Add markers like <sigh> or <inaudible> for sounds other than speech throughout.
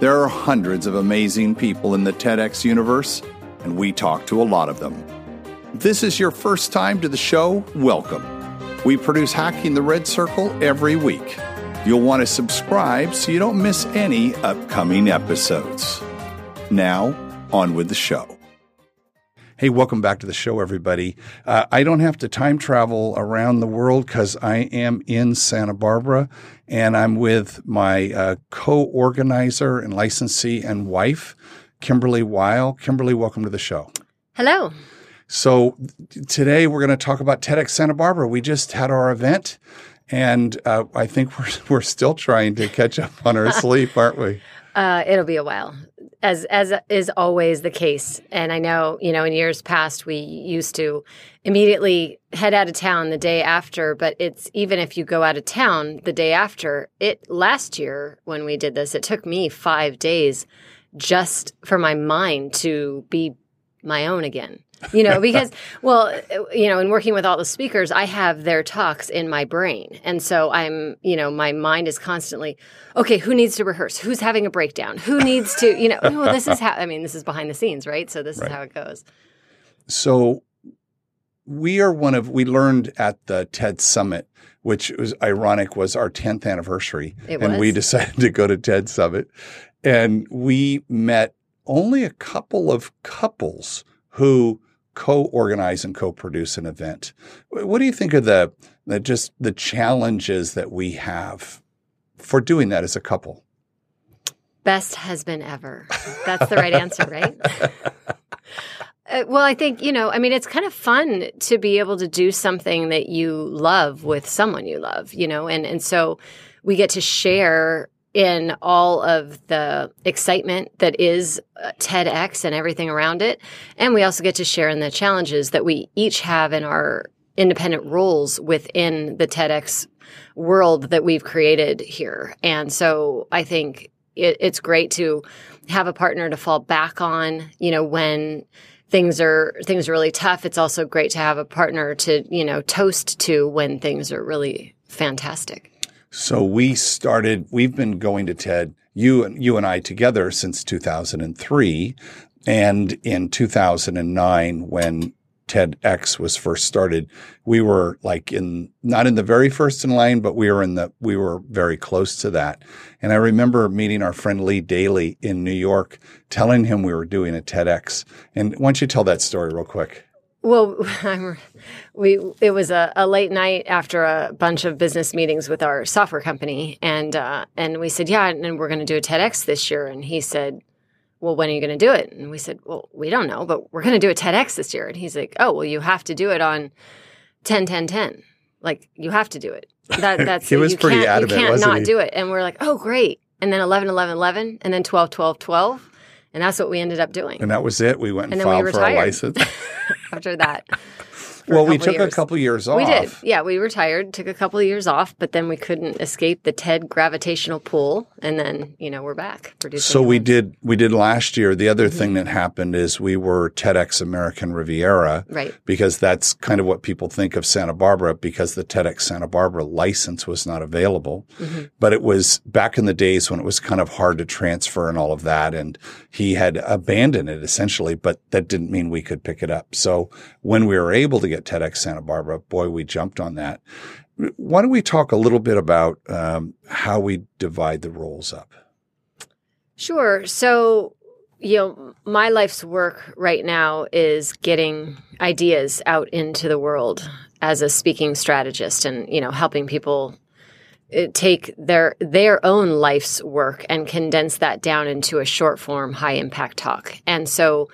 There are hundreds of amazing people in the TEDx universe, and we talk to a lot of them. This is your first time to the show, welcome. We produce Hacking the Red Circle every week. You'll want to subscribe so you don't miss any upcoming episodes. Now, on with the show. Hey, welcome back to the show, everybody. Uh, I don't have to time travel around the world because I am in Santa Barbara and I'm with my uh, co organizer and licensee and wife, Kymberlee Weil. Kymberlee, welcome to the show. Hello. So, today we're going to talk about TEDx Santa Barbara. We just had our event. And uh, I think we're <laughs> we're still trying to catch up on our <laughs> sleep, aren't we? Uh, it'll be a while, as as is always the case. And I know, you know, in years past, we used to immediately head out of town the day after. But it's even if you go out of town the day after. It last year when we did this, it took me five days just for my mind to be my own again. You know, because, well, you know, in working with all the speakers, I have their talks in my brain. And so I'm, you know, my mind is constantly, okay, who needs to rehearse? Who's having a breakdown? Who needs to, you know, well, this is how, I mean, this is behind the scenes, right? So this right. is how it goes. So we are one of, we learned at the TED Summit, which was ironic, was our 10th anniversary. It and was. we decided to go to TED Summit. And we met only a couple of couples who co-organize and co-produce an event. What do you think of the, the just the challenges that we have for doing that as a couple? Best husband ever. That's the right answer, right? <laughs> Uh, well, I think, you know, I mean, it's kind of fun to be able to do something that you love with someone you love, you know, and, and so we get to share in all of the excitement that is uh, TEDx and everything around it. And we also get to share in the challenges that we each have in our independent roles within the TEDx world that we've created here. And so I think it, it's great to have a partner to fall back on, you know, when things are things are really tough. It's also great to have a partner to, you know, toast to when things are really fantastic. So we started, we've been going to TED, you and you and I together since 2003. And in 2009, when TEDx was first started, we were like in, not in the very first in line, but we were in the, we were very close to that. And I remember meeting our friend Lee Daly in New York, telling him we were doing a TEDx. And why don't you tell that story real quick? Well, <laughs> we it was a, a, late night after a bunch of business meetings with our software company, and uh, and we said, yeah, and we're going to do a TEDx this year. And he said, well, when are you going to do it? And we said, well, we don't know, but we're going to do a TEDx this year. And he's like, oh, well, you have to do it on 10, 10, 10. Like you have to do it. That, <laughs> that's he was pretty adamant. You can't not he? do it. And we're like, oh, great. And then 11, 11, 11, and then 12, 12, 12. And that's what we ended up doing. And that was it. We went and, and filed we for our license. <laughs> after that. <laughs> Well, we took years. a couple years off. We did. Yeah, we retired, took a couple of years off, but then we couldn't escape the TED gravitational pull, and then you know we're back producing. So we did. We did last year. The other mm-hmm. thing that happened is we were TEDx American Riviera, right? Because that's kind of what people think of Santa Barbara, because the TEDx Santa Barbara license was not available. Mm-hmm. But it was back in the days when it was kind of hard to transfer and all of that, and he had abandoned it essentially. But that didn't mean we could pick it up. So when we were able to get TEDx Santa Barbara, boy, we jumped on that. Why don't we talk a little bit about um, how we divide the roles up? Sure. So, you know, my life's work right now is getting ideas out into the world as a speaking strategist and, you know, helping people uh, take their their own life's work and condense that down into a short form high impact talk. And so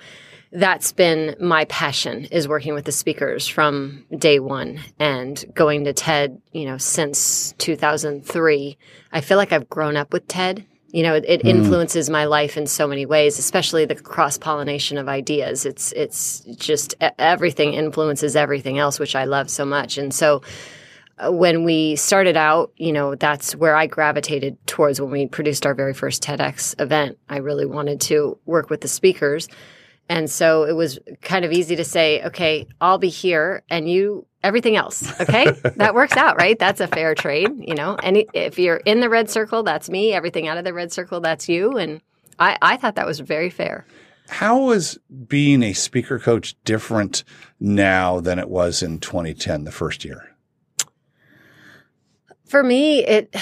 that's been my passion is working with the speakers from day one and going to TED, you know, since 2003. I feel like I've grown up with TED You know, it, it mm. influences my life in so many ways, especially the cross pollination of ideas. It's it's just everything influences everything else, which I love so much. And so, uh, when we started out, you know, that's where I gravitated towards when we produced our very first TEDx event. I really wanted to work with the speakers. And so it was kind of easy to say, okay, I'll be here and you everything else. Okay. <laughs> that works out, right? That's a fair trade, you know. And if you're in the red circle, that's me. Everything out of the red circle, that's you. And I, I thought that was very fair. How is being a speaker coach different now than it was in 2010, the first year? For me, it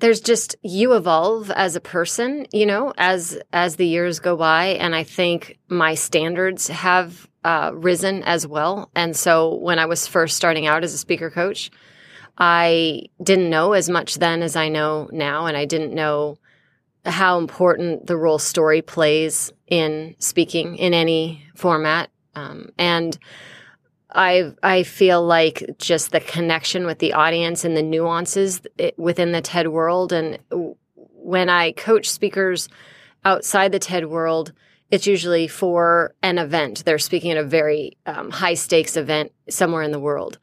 there's just you evolve as a person, you know, as as the years go by and I think my standards have uh, risen as well. And so when I was first starting out as a speaker coach, I didn't know as much then as I know now. And I didn't know how important the role story plays in speaking in any format. Um, and I I feel like just the connection with the audience and the nuances within the TED world. And when I coach speakers outside the TED world, it's usually for an event. They're speaking at a very um, high stakes event somewhere in the world.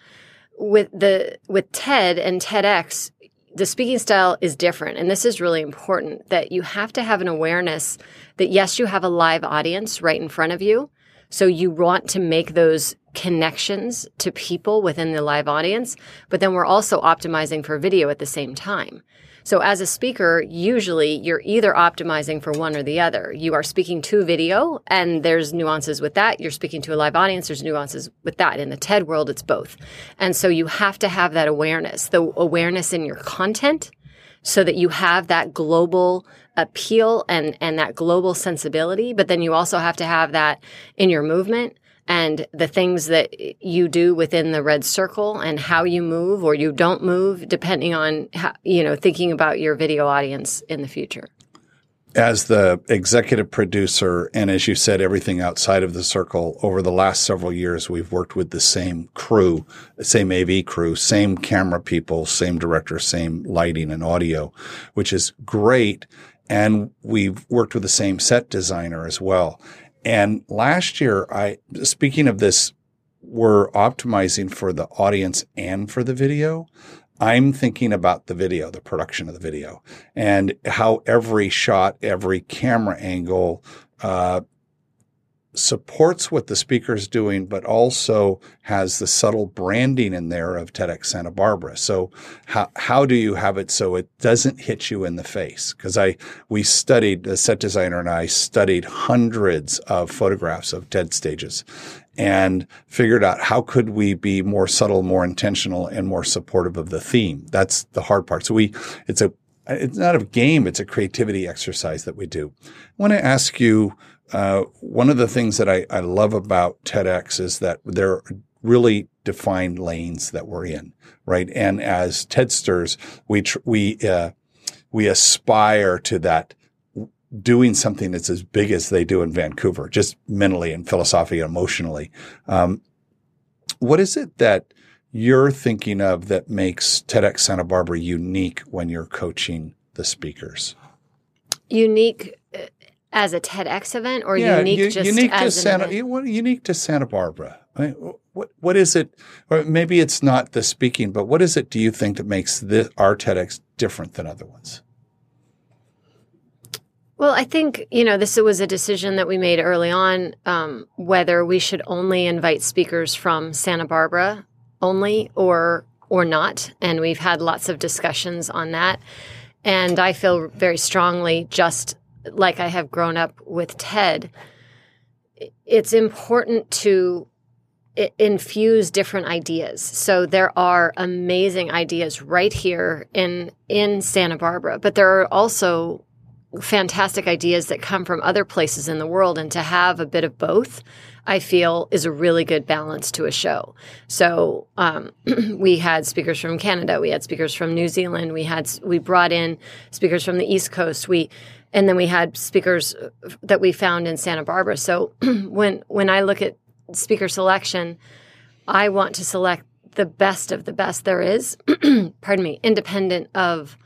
With the with TED and TEDx, the speaking style is different, and this is really important. That you have to have an awareness that yes, you have a live audience right in front of you, so you want to make those connections to people within the live audience, but then we're also optimizing for video at the same time. So as a speaker, usually you're either optimizing for one or the other. You are speaking to video and there's nuances with that. You're speaking to a live audience. There's nuances with that. In the TED world, it's both. And so you have to have that awareness, the awareness in your content so that you have that global appeal and, and that global sensibility. But then you also have to have that in your movement and the things that you do within the red circle and how you move or you don't move depending on how, you know thinking about your video audience in the future. As the executive producer and as you said everything outside of the circle over the last several years we've worked with the same crew same AV crew same camera people same director same lighting and audio which is great. And we've worked with the same set designer as well and last year, I, speaking of this, we're optimizing for the audience and for the video. I'm thinking about the video, the production of the video, and how every shot, every camera angle, uh, supports what the speaker is doing, but also has the subtle branding in there of TEDx Santa Barbara. So how, how do you have it so it doesn't hit you in the face? Cause I, we studied, the set designer and I studied hundreds of photographs of TED stages and figured out how could we be more subtle, more intentional and more supportive of the theme. That's the hard part. So we, it's a, it's not a game. It's a creativity exercise that we do. I want to ask you, uh, one of the things that I, I love about TEDx is that there are really defined lanes that we're in, right? And as TEDsters, we tr- we uh, we aspire to that doing something that's as big as they do in Vancouver, just mentally and philosophically and emotionally. Um, what is it that you're thinking of that makes TEDx Santa Barbara unique when you're coaching the speakers? Unique as a TEDx event or yeah, unique u- just unique to Santa unique to Santa Barbara. I mean, what what is it? Or maybe it's not the speaking, but what is it? Do you think that makes this, our TEDx different than other ones? Well, I think you know this was a decision that we made early on um, whether we should only invite speakers from Santa Barbara only or or not, and we've had lots of discussions on that. And I feel very strongly just like I have grown up with TED, it's important to infuse different ideas. So there are amazing ideas right here in in Santa Barbara, but there are also fantastic ideas that come from other places in the world and to have a bit of both I feel is a really good balance to a show. So um, <clears throat> we had speakers from Canada, we had speakers from New Zealand, we had we brought in speakers from the East Coast. We and then we had speakers that we found in Santa Barbara. So <clears throat> when when I look at speaker selection, I want to select the best of the best there is. <clears throat> pardon me, independent of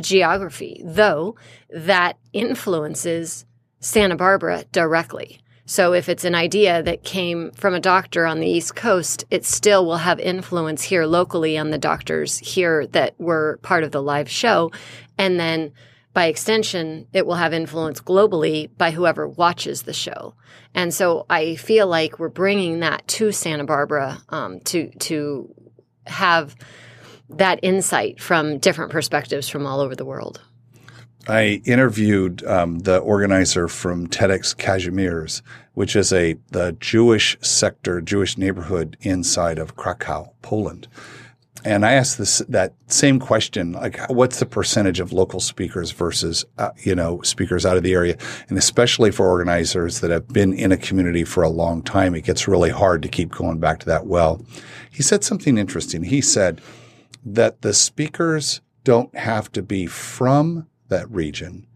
geography, though that influences Santa Barbara directly. So if it's an idea that came from a doctor on the East Coast, it still will have influence here locally on the doctors here that were part of the live show. And then by extension, it will have influence globally by whoever watches the show. And so I feel like we're bringing that to Santa Barbara um, to to have that insight from different perspectives from all over the world. I interviewed um, the organizer from TEDx Kazimierz, which is a the Jewish sector, Jewish neighborhood inside of Krakow, Poland. And I asked this that same question, like what's the percentage of local speakers versus uh, you know speakers out of the area, and especially for organizers that have been in a community for a long time, it gets really hard to keep going back to that well. He said something interesting. He said that the speakers don't have to be from that region,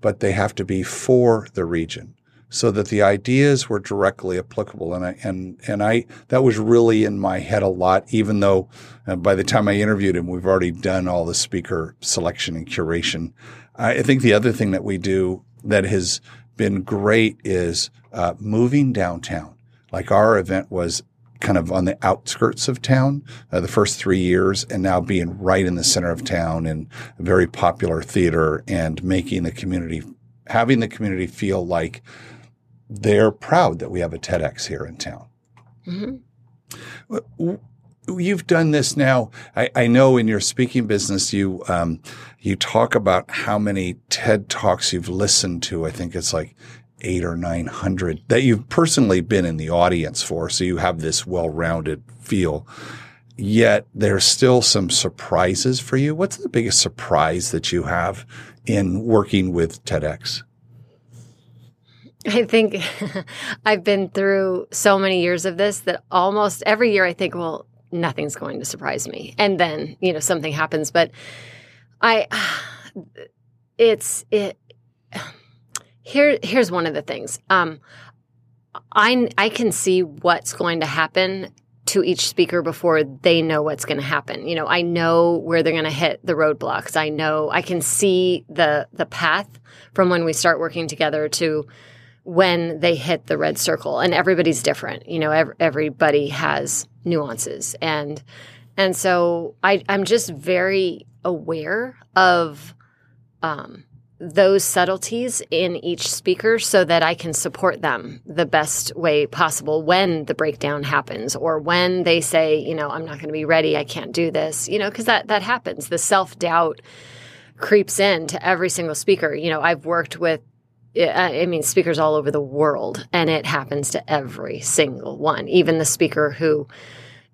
but they have to be for the region so that the ideas were directly applicable. And I, and, and I, that was really in my head a lot, even though uh, by the time I interviewed him, we've already done all the speaker selection and curation. I think the other thing that we do that has been great is uh, moving downtown. Like our event was kind of on the outskirts of town uh, the first three years and now being right in the center of town in a very popular theater and making the community, having the community feel like they're proud that we have a TEDx here in town. Mm-hmm. You've done this now. I, I, know in your speaking business, you um, you talk about how many TED talks you've listened to. I think it's like eight or 900 that you've personally been in the audience for. So you have this well-rounded feel. Yet there's still some surprises for you. What's the biggest surprise that you have in working with TEDx? I think <laughs> I've been through so many years of this that almost every year I think, well, nothing's going to surprise me. And then, you know, something happens. But I, <sighs> it's, it, here, here's one of the things. Um, I I can see what's going to happen to each speaker before they know what's going to happen. You know, I know where they're going to hit the roadblocks. I know I can see the the path from when we start working together to when they hit the red circle. And everybody's different. You know, ev- everybody has nuances, and and so I I'm just very aware of um, those subtleties in each speaker so that I can support them the best way possible when the breakdown happens or when they say, you know, I'm not going to be ready, I can't do this, you know, because that that happens. The self-doubt creeps in to every single speaker. You know, I've worked with I mean, speakers all over the world, and it happens to every single one. Even the speaker who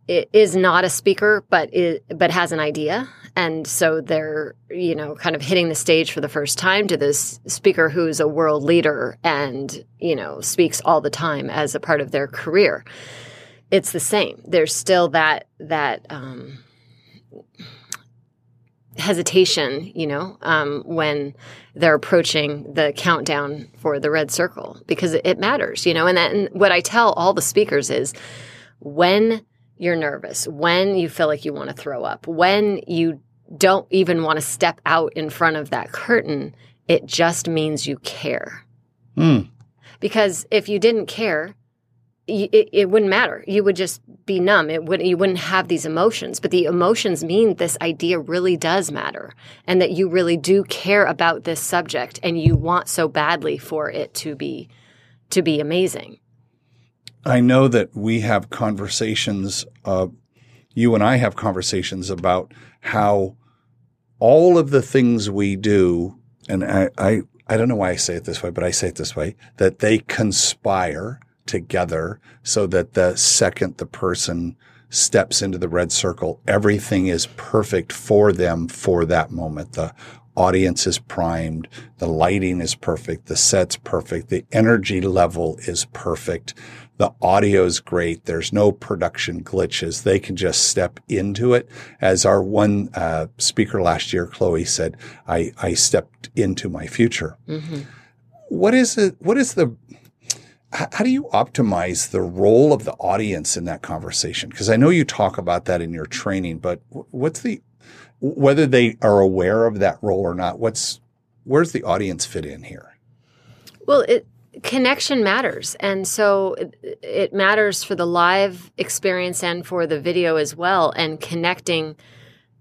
is not a speaker, but is, but has an idea and so they're, you know, kind of hitting the stage for the first time to this speaker who's a world leader and, you know, speaks all the time as a part of their career. It's the same. There's still that, that, um, hesitation, you know, um, when they're approaching the countdown for the red circle because it matters, you know. And, and what I tell all the speakers is when you're nervous, when you feel like you want to throw up, when you don't even want to step out in front of that curtain, it just means you care. Mm. Because if you didn't care, it, it, wouldn't matter. You would just be numb. It would you wouldn't have these emotions. But the emotions mean this idea really does matter, and that you really do care about this subject, and you want so badly for it to be to be amazing. I know that we have conversations. Uh, you and I have conversations about how all of the things we do, and I, I, I don't know why I say it this way, but I say it this way, that they conspire together so that the second the person steps into the red circle, everything is perfect for them for that moment. The audience is primed. The lighting is perfect. The set's perfect. The energy level is perfect. The audio is great. There's no production glitches. They can just step into it. As our one uh, speaker last year, Chloe said, I, I stepped into my future. Mm-hmm. What is it? What is the, how do you optimize the role of the audience in that conversation? Because I know you talk about that in your training, but what's the, whether they are aware of that role or not, what's where's the audience fit in here? Well, it connection matters. And so it, matters for the live experience and for the video as well and connecting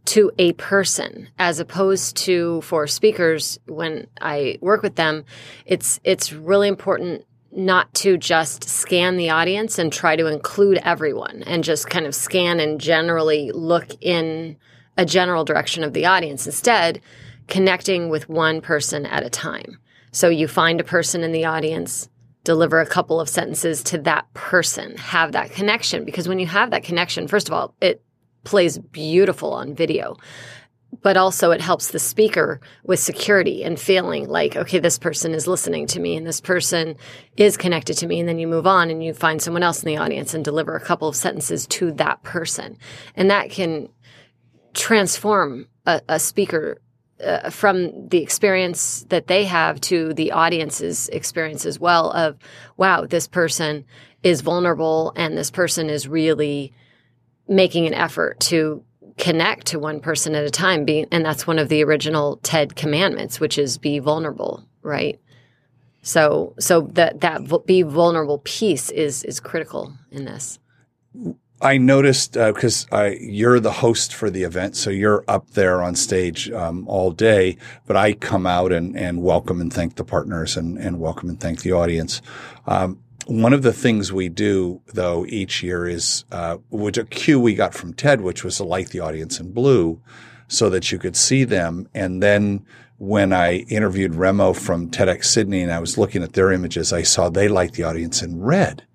to a person as opposed to for speakers when I work with them it's it's really important not to just scan the audience and try to include everyone and just kind of scan and generally look in a general direction of the audience instead connecting with one person at a time so you find a person in the audience deliver a couple of sentences to that person have that connection. Because when you have that connection first of all it plays beautiful on video but also it helps the speaker with security and feeling like okay this person is listening to me and this person is connected to me. And then you move on and you find someone else in the audience and deliver a couple of sentences to that person. And that can transform a, a speaker uh, from the experience that they have to the audience's experience as well of wow this person is vulnerable and this person is really making an effort to connect to one person at a time be, and that's one of the original ted commandments which is be vulnerable right? So so that that be vulnerable piece is is critical in this I noticed because uh, you're the host for the event, so you're up there on stage um, all day. But I come out and, and welcome and thank the partners and, and welcome and thank the audience. Um, one of the things we do, though, each year is uh, which a cue we got from Ted, which was to light the audience in blue, so that you could see them. And then when I interviewed Remo from TEDx Sydney, and I was looking at their images, I saw they light the audience in red.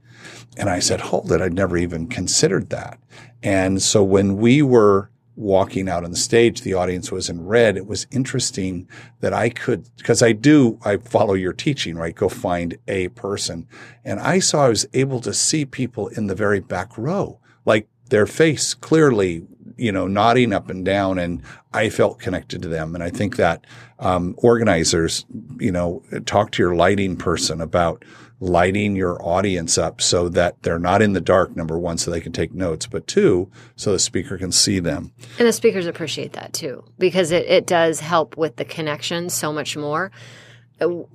And I said, hold it. I'd never even considered that. And so when we were walking out on the stage, the audience was in red. It was interesting that I could, because I do, I follow your teaching, right? Go find a person. And I saw I was able to see people in the very back row, like their face clearly, you know, nodding up and down. And I felt connected to them. And I think that um, organizers, you know, talk to your lighting person about lighting your audience up so that they're not in the dark, number one, so they can take notes, but two, so the speaker can see them. And the speakers appreciate that too, because it, it does help with the connection so much more.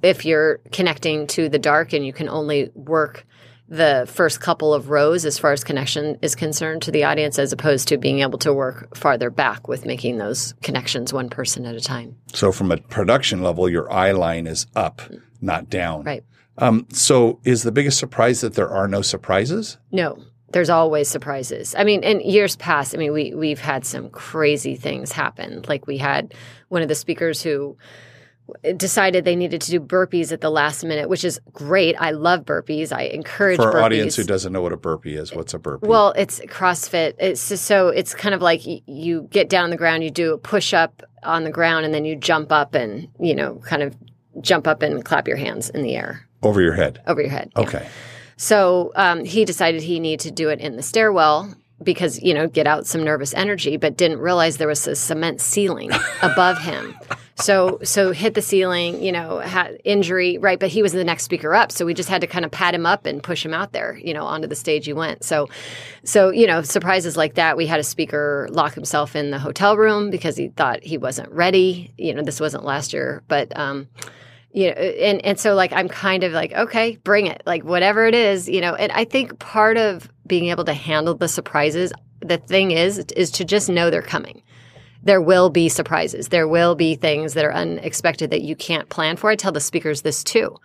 If you're connecting to the dark and you can only work the first couple of rows as far as connection is concerned to the audience as opposed to being able to work farther back with making those connections one person at a time. So from a production level your eye line is up, not down. Right. Um, so is the biggest surprise that there are no surprises? No, there's always surprises. I mean, in years past, I mean, we we've had some crazy things happen. Like we had one of the speakers who decided they needed to do burpees at the last minute, which is great. I love burpees. I encourage for our burpees. audience who doesn't know what a burpee is. What's a burpee? Well, it's CrossFit. It's just, so it's kind of like you get down on the ground, you do a push up on the ground, and then you jump up and you know, kind of jump up and clap your hands in the air. Over your head. Over your head. Okay. Yeah. So um, he decided he needed to do it in the stairwell because you know get out some nervous energy, but didn't realize there was a cement ceiling <laughs> above him. So so hit the ceiling, you know, had injury, right? But he was the next speaker up, so we just had to kind of pat him up and push him out there, you know, onto the stage he went. So so you know, surprises like that. We had a speaker lock himself in the hotel room because he thought he wasn't ready. You know, this wasn't last year, but um, you know and and so like i'm kind of like okay bring it like whatever it is you know and i think part of being able to handle the surprises the thing is is to just know they're coming. There will be surprises. There will be things that are unexpected that you can't plan for. I tell the speakers this too.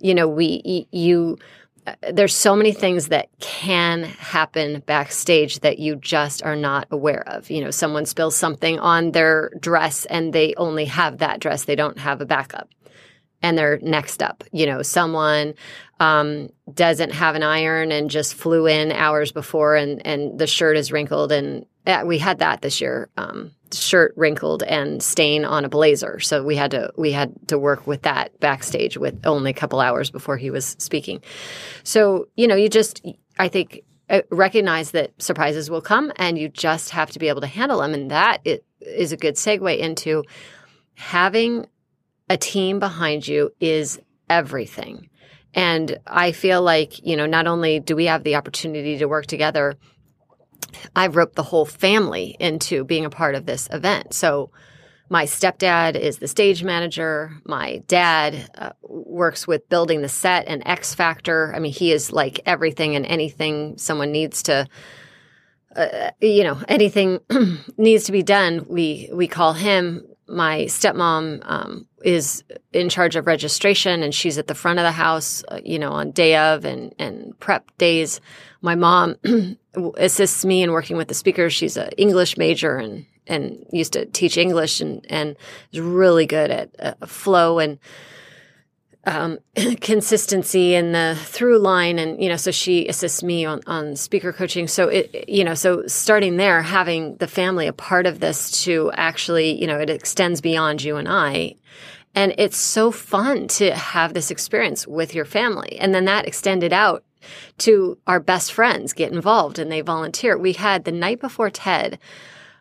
You know we you uh, there's so many things that can happen backstage that you just are not aware of. You know, someone spills something on their dress and they only have that dress. They don't have a backup and they're next up. You know, someone um, doesn't have an iron and just flew in hours before, and and the shirt is wrinkled, and yeah, we had that this year. Um, shirt wrinkled and stain on a blazer, so we had to we had to work with that backstage with only a couple hours before he was speaking. So you know, you just I think uh, recognize that surprises will come, and you just have to be able to handle them, and that is a good segue into having a team behind you is everything. And I feel like, you know, not only do we have the opportunity to work together I've roped the whole family into being a part of this event. So my stepdad is the stage manager. My dad uh, works with building the set and X Factor. I mean, he is like everything and anything someone needs to, uh, you know, anything <clears throat> needs to be done. We we call him. My stepmom um, is in charge of registration, and she's at the front of the house, uh, you know, on day of and and prep days. My mom <clears throat> assists me in working with the speakers. She's an English major and and used to teach English and and is really good at uh, flow and um, <clears throat> consistency and the through line and you know so she assists me on on speaker coaching so it you know so starting there having the family a part of this to actually you know it extends beyond you and I and it's so fun to have this experience with your family and then that extended out to our best friends get involved and they volunteer we had the night before TED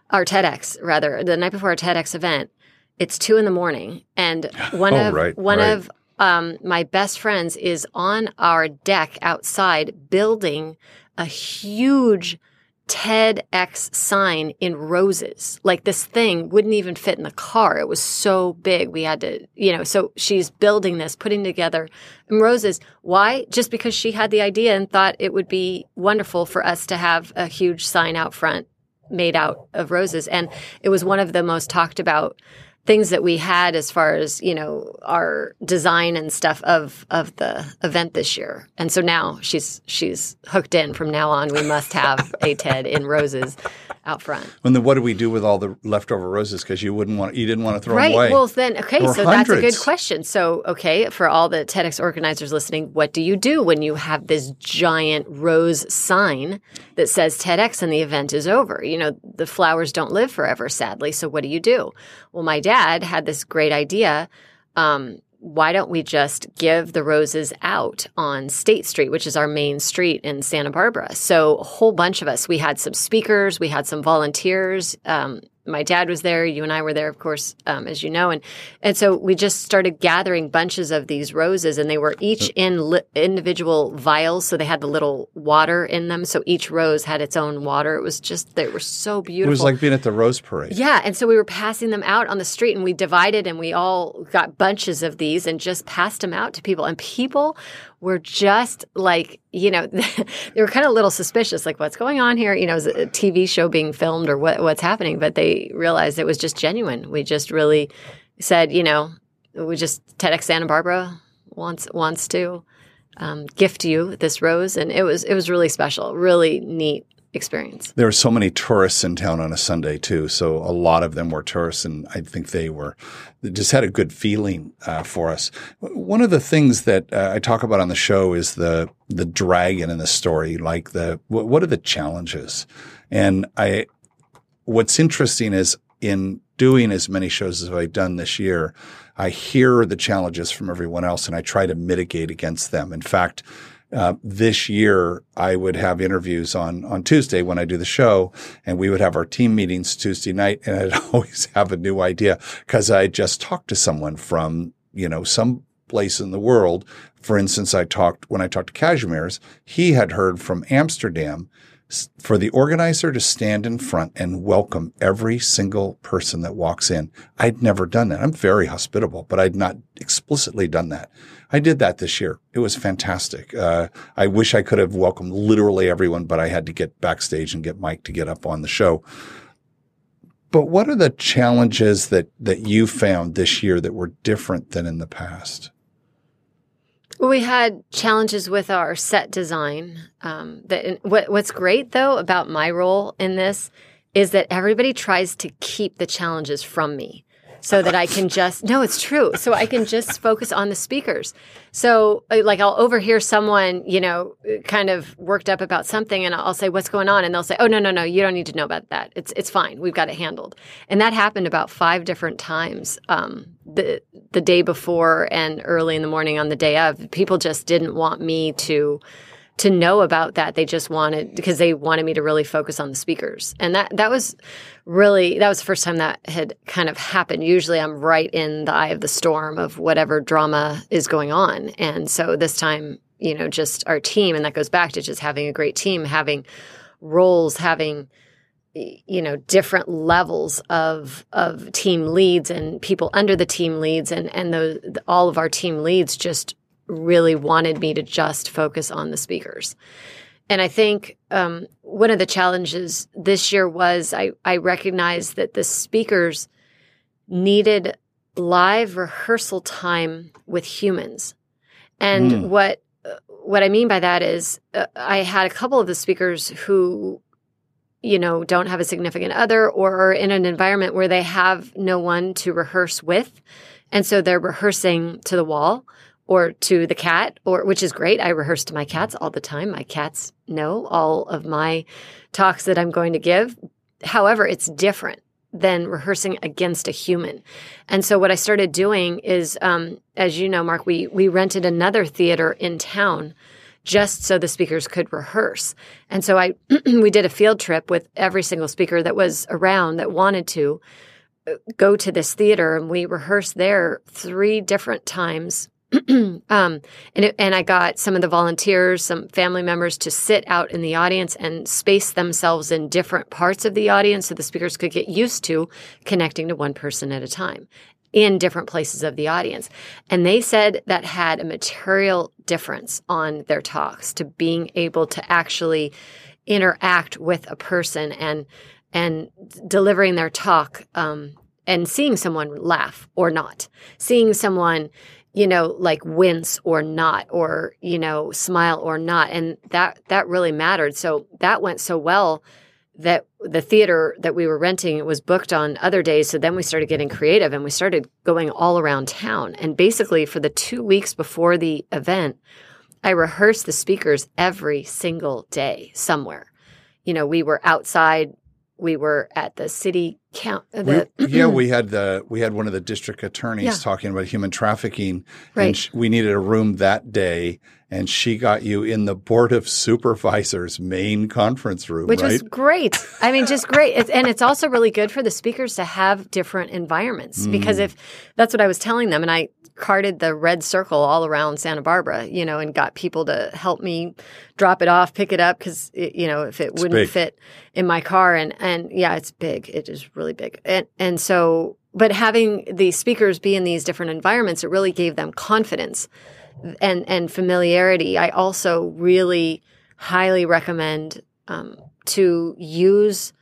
our TEDx rather, the night before our TEDx event. It's two in the morning, and <gasps> one oh, of right, one right. of um, my best friends is on our deck outside building a huge TEDx sign in roses. Like this thing wouldn't even fit in the car. It was so big. We had to, you know, so she's building this, putting together roses. Why? Just because she had the idea and thought it would be wonderful for us to have a huge sign out front made out of roses. And it was one of the most talked about things that we had as far as you know our design and stuff of of the event this year. And so now she's she's hooked in. From now on we must have a ted in roses out front And then what do we do with all the leftover roses? Because you wouldn't want, you didn't want to throw right them away. Right. Well then okay so that's a good question so okay for all the tedx organizers listening what do you do when you have this giant rose sign that says tedx and the event is over you know the flowers don't live forever sadly so what do you do well my dad had this great idea um, why don't we just give the roses out on State Street, which is our main street in Santa Barbara? So a whole bunch of us. We had some speakers, we had some volunteers. Um, my dad was there. You and I were there, of course, um, as you know, and and so we just started gathering bunches of these roses, and they were each in li- individual vials, so they had the little water in them. So each rose had its own water. It was just they were so beautiful. it was like being at the Rose Parade. Yeah, and so we were passing them out on the street, and we divided, and we all got bunches of these, and just passed them out to people. And people were just like, you know, <laughs> they were kind of a little suspicious, like, what's going on here? You know, is a TV show being filmed or what, what's happening? But they realized it was just genuine. We just really said, you know, we just TEDx Santa Barbara wants wants to um, gift you this rose, and it was it was really special, really neat experience. There were so many tourists in town on a Sunday too, so a lot of them were tourists, and I think they were they just had a good feeling uh, for us. One of the things that uh, I talk about on the show is the the dragon in the story, like the what, what are the challenges, and I what's interesting is in doing as many shows as I've done this year, I hear the challenges from everyone else and I try to mitigate against them. In fact, uh, this year I would have interviews on on Tuesday when I do the show, and we would have our team meetings Tuesday night, and I'd <laughs> always have a new idea because I just talked to someone from you know some place in the world. For instance, I talked when I talked to Kazimierz, he had heard from Amsterdam for the organizer to stand in front and welcome every single person that walks in. I'd never done that. I'm very hospitable, but I'd not explicitly done that. I did that this year. It was fantastic. Uh, I wish I could have welcomed literally everyone, but I had to get backstage and get Mike to get up on the show. But what are the challenges that that you found this year that were different than in the past? Well, we had challenges with our set design. Um, that what, what's great though about my role in this is that everybody tries to keep the challenges from me so that I can just no, it's true. So I can just focus on the speakers. So uh, like I'll overhear someone, you know, kind of worked up about something and I'll say what's going on and they'll say, "Oh no, no, no, you don't need to know about that. It's it's fine. We've got it handled." And that happened about 5 different times. Um, the the day before and early in the morning on the day of. People just didn't want me to to know about that. They just wanted because they wanted me to really focus on the speakers. And that that was really that was the first time that had kind of happened. Usually I'm right in the eye of the storm of whatever drama is going on. And so this time, you know, just our team and that goes back to just having a great team, having roles having you know different levels of of team leads and people under the team leads and and those all of our team leads just really wanted me to just focus on the speakers and i think um, one of the challenges this year was i i recognized that the speakers needed live rehearsal time with humans and mm. what what I mean by that is uh, I had a couple of the speakers who you know, don't have a significant other or are in an environment where they have no one to rehearse with. And so they're rehearsing to the wall or to the cat or which is great. I rehearse to my cats all the time. My cats know all of my talks that I'm going to give. However, it's different than rehearsing against a human. And so what I started doing is, um, as you know, Mark, we we rented another theater in town just so the speakers could rehearse. And so I <clears throat> we did a field trip with every single speaker that was around that wanted to uh, go to this theater and we rehearsed there three different times. <clears throat> um, and it, and I got some of the volunteers, some family members to sit out in the audience and space themselves in different parts of the audience so the speakers could get used to connecting to one person at a time in different places of the audience. And they said that had a material difference on their talks to being able to actually interact with a person and and delivering their talk um, and seeing someone laugh or not, seeing someone you know like wince or not or you know smile or not and that that really mattered so that went so well that the theater that we were renting was booked on other days. So then we started getting creative and we started going all around town. And basically, for the two weeks before the event, I rehearsed the speakers every single day somewhere. You know, we were outside we were at the city count. Uh, the, we, <clears throat> yeah, we had the we had one of the district attorneys yeah. talking about human trafficking, right. and sh- we needed a room that day, and she got you in the board of supervisors main conference room, which right? was great. I mean, just great, it's, and it's also really good for the speakers to have different environments mm. because if that's what I was telling them, and I carted the red circle all around Santa Barbara, you know, and got people to help me drop it off, pick it up because you know if it it's wouldn't big. fit in my car, and and yeah, it's big. It is really big, and and so but having the speakers be in these different environments, it really gave them confidence and and familiarity. I also really highly recommend um, to use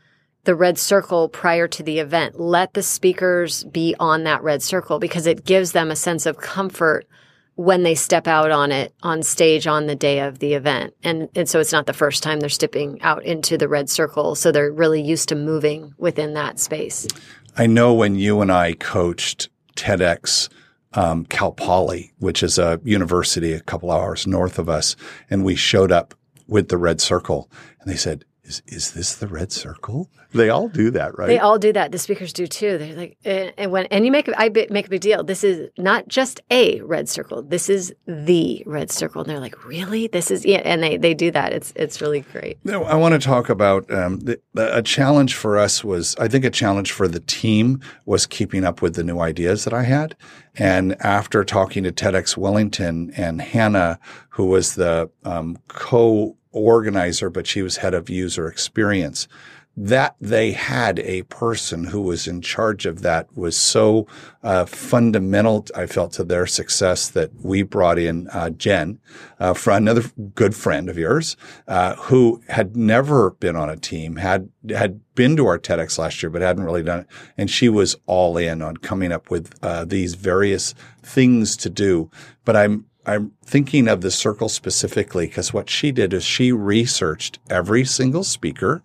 the red circle prior to the event. Let the speakers be on that red circle because it gives them a sense of comfort when they step out on it on stage on the day of the event. And, and so it's not the first time they're stepping out into the red circle. So they're really used to moving within that space. I know when you and I coached TEDx um, Cal Poly, which is a university a couple hours north of us, and we showed up with the red circle and they said, is, is this the red circle? They all do that, right? They all do that. The speakers do too. They're like, and when and you make I make a big deal. This is not just a red circle. This is the red circle. And they're like, really? This is yeah. And they they do that. It's it's really great. No, I want to talk about um, the, a challenge for us was I think a challenge for the team was keeping up with the new ideas that I had. And after talking to TEDx Wellington and Hannah, who was the um, co organizer, but she was head of user experience. That they had a person who was in charge of that was so uh, fundamental, I felt, to their success that we brought in uh, Jen, uh, for another good friend of yours, uh, who had never been on a team, had had been to our TEDx last year, but hadn't really done it, and she was all in on coming up with uh, these various things to do. But I'm I'm thinking of the circle specifically because what she did is she researched every single speaker.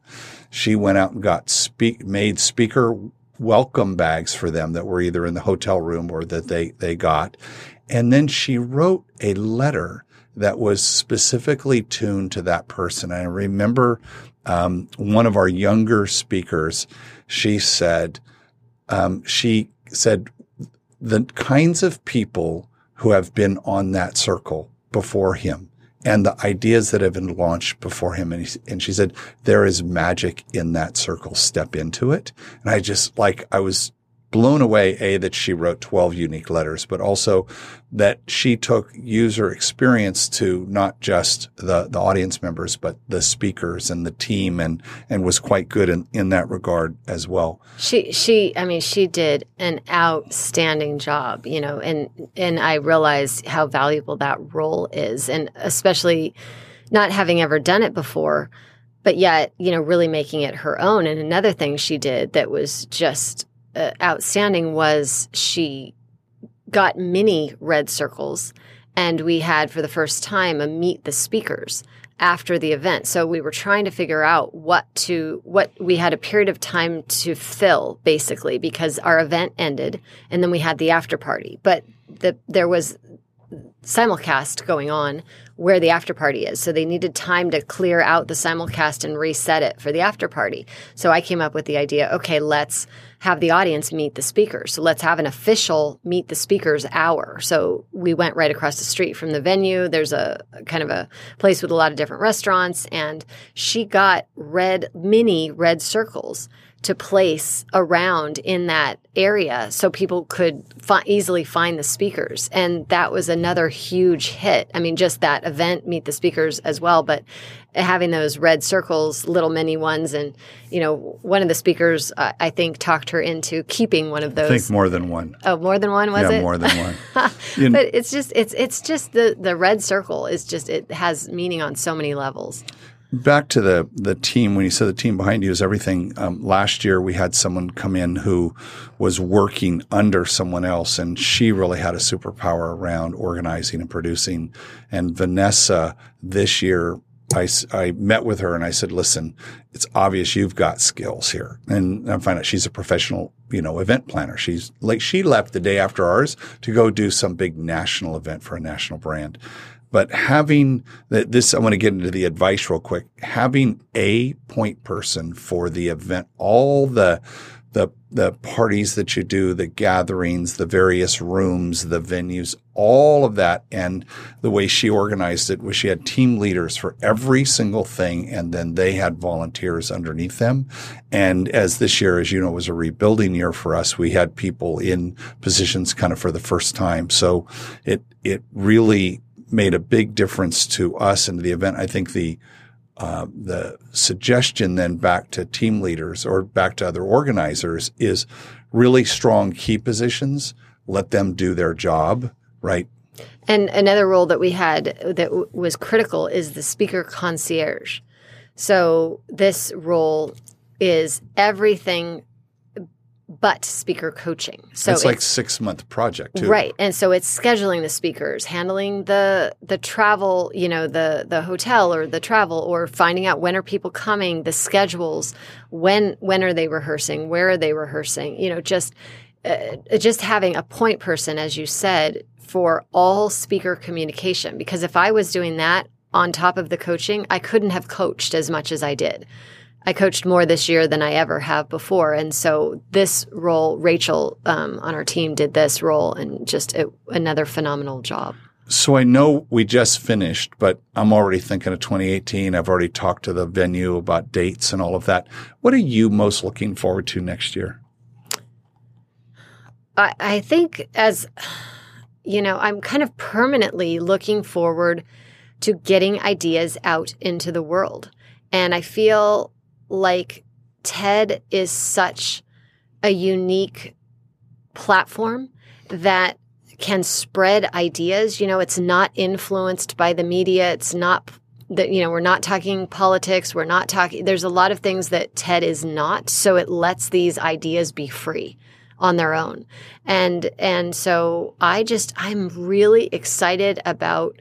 She went out and got speak, made speaker welcome bags for them that were either in the hotel room or that they, they got. And then she wrote a letter that was specifically tuned to that person. I remember um, one of our younger speakers, she said, um, she said, the kinds of people who have been on that circle before him and the ideas that have been launched before him. And, he, and she said, there is magic in that circle. Step into it. And I just like, I was blown away, A, that she wrote 12 unique letters, but also that she took user experience to not just the, the audience members, but the speakers and the team and, and was quite good in, in that regard as well. She, she, I mean, she did an outstanding job, you know, and, and I realized how valuable that role is. And especially not having ever done it before, but yet, you know, really making it her own. And another thing she did that was just uh, outstanding was she got mini red circles and we had for the first time a meet the speakers after the event. So we were trying to figure out what to what we had a period of time to fill basically because our event ended and then we had the after party. But the there was simulcast going on where the after party is. So they needed time to clear out the simulcast and reset it for the after party. So I came up with the idea okay, let's have the audience meet the speakers. So let's have an official meet the speakers hour. So we went right across the street from the venue. There's a kind of a place with a lot of different restaurants. And she got red, mini red circles to place around in that area so people could fi- easily find the speakers. And that was another huge hit. I mean, just that event, Meet the Speakers as well, but having those red circles, little mini ones. And, you know, one of the speakers, uh, I think, talked her into keeping one of those. I think more than one. Oh, more than one, was yeah, it? more than one. <laughs> but it's just, it's, it's just the, the red circle is just, it has meaning on so many levels. Back to the the team. When you said the team behind you is everything. Um, last year we had someone come in who was working under someone else, and she really had a superpower around organizing and producing. And Vanessa this year I, I met with her and I said, listen, it's obvious you've got skills here. And I find out she's a professional, you know, event planner. She's like, she left the day after ours to go do some big national event for a national brand. But having this, I want to get into the advice real quick. Having a point person for the event, all the, the, the parties that you do, the gatherings, the various rooms, the venues, all of that. And the way she organized it was she had team leaders for every single thing. And then they had volunteers underneath them. And as this year, as you know, was a rebuilding year for us, we had people in positions kind of for the first time. So it, it really made a big difference to us and the event. I think the uh, the suggestion then back to team leaders or back to other organizers is really strong key positions. Let them do their job, right? And another role that we had that w- was critical is the speaker concierge. So this role is everything but speaker coaching. So it's, it's like six month project too. Right. And so it's scheduling the speakers, handling the the travel, you know, the the hotel or the travel or finding out when are people coming, the schedules, when when are they rehearsing, where are they rehearsing, you know, just uh, just having a point person as you said for all speaker communication because if I was doing that on top of the coaching, I couldn't have coached as much as I did. I coached more this year than I ever have before. And so this role, Rachel um, on our team did this role and just it, another phenomenal job. So I know we just finished, but I'm already thinking of 2018. I've already talked to the venue about dates and all of that. What are you most looking forward to next year? I, I think as, you know, I'm kind of permanently looking forward to getting ideas out into the world. And I feel like TED is such a unique platform that can spread ideas. You know, it's not influenced by the media. It's not that, you know, we're not talking politics. We're not talking, there's a lot of things that TED is not. So it lets these ideas be free on their own. And, and so I just, I'm really excited about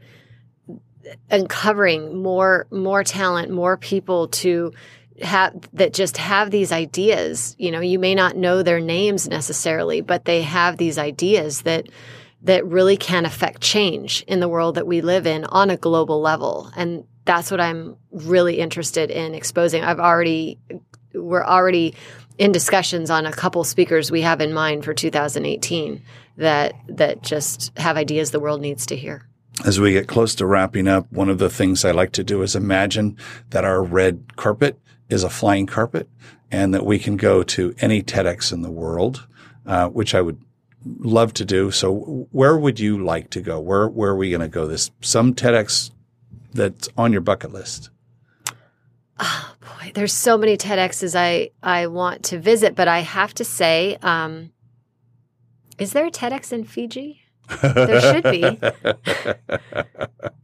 uncovering more, more talent, more people to, have that just have these ideas. You know you may not know their names necessarily but they have these ideas that that really can affect change in the world that we live in on a global level. And that's what i'm really interested in exposing. I've already we're already in discussions on a couple speakers we have in mind for 2018 that that just have ideas the world needs to hear. As we get close to wrapping up, one of the things I like to do is imagine that our red carpet is a flying carpet and that we can go to any TEDx in the world uh, which I would love to do. So, where would you like to go? Where Where are we going to go? This some TEDx that's on your bucket list. Oh boy, there's so many TEDx's I I want to visit, but I have to say, um, is there a TEDx in Fiji? There should be.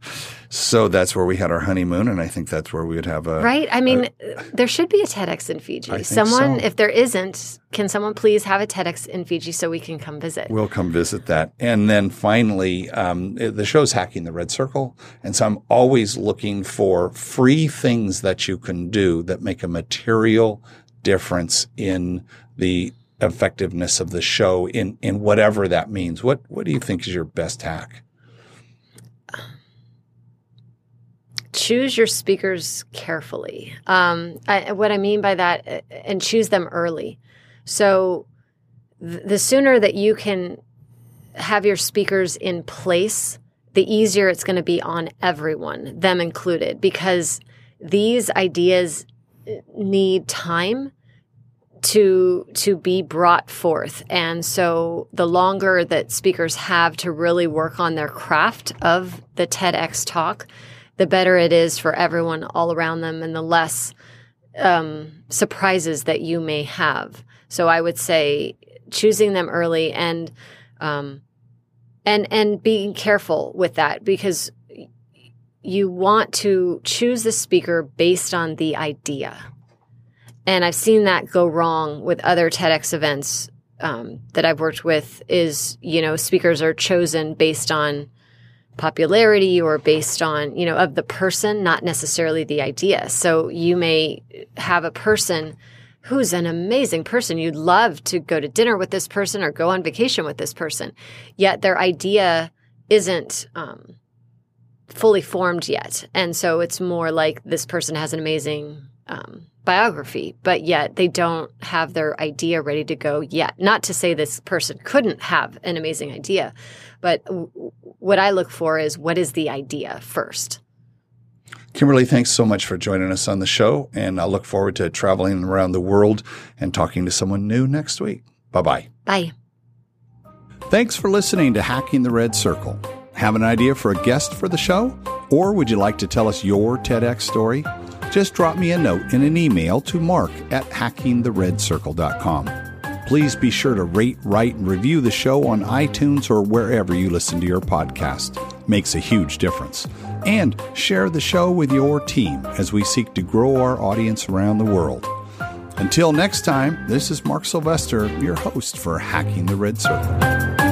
<laughs> so that's where we had our honeymoon, and I think that's where we would have a right. I mean, a, there should be a TEDx in Fiji. someone, so. if there isn't, can someone please have a TEDx in Fiji so we can come visit? We'll come visit that, and then finally, um, the show's hacking the red circle, and so I'm always looking for free things that you can do that make a material difference in the effectiveness of the show in in whatever that means. What what do you think is your best hack? Choose your speakers carefully. Um, I, what I mean by that, uh, and choose them early. So, th- the sooner that you can have your speakers in place, the easier it's going to be on everyone, them included, because these ideas uh, need time to to be brought forth. And so the longer that speakers have to really work on their craft of the TEDx talk the better it is for everyone all around them and the less um, surprises that you may have. So i would say choosing them early and um, and and being careful with that because you want to choose the speaker based on the idea and I've seen that go wrong with other TEDx events um, that I've worked with. Is you know speakers are chosen based on popularity or based on you know of the person, not necessarily the idea. So you may have a person who's an amazing person. You'd love to go to dinner with this person or go on vacation with this person, yet their idea isn't. Um, fully formed yet and so it's more like this person has an amazing um, biography, but yet they don't have their idea ready to go yet. Not to say this person couldn't have an amazing idea, but w- what I look for is what is the idea first. Kymberlee, thanks so much for joining us on the show, and I look forward to traveling around the world and talking to someone new next week. Bye-bye. Bye. Thanks for listening to Hacking the Red Circle. Have an idea for a guest for the show? Or would you like to tell us your TEDx story? Just drop me a note in an email to mark at hackingtheredcircle.com. Please be sure to rate, write, and review the show on iTunes or wherever you listen to your podcast. Makes a huge difference. And share the show with your team as we seek to grow our audience around the world. Until next time, this is Mark Sylvester, your host for Hacking the Red Circle.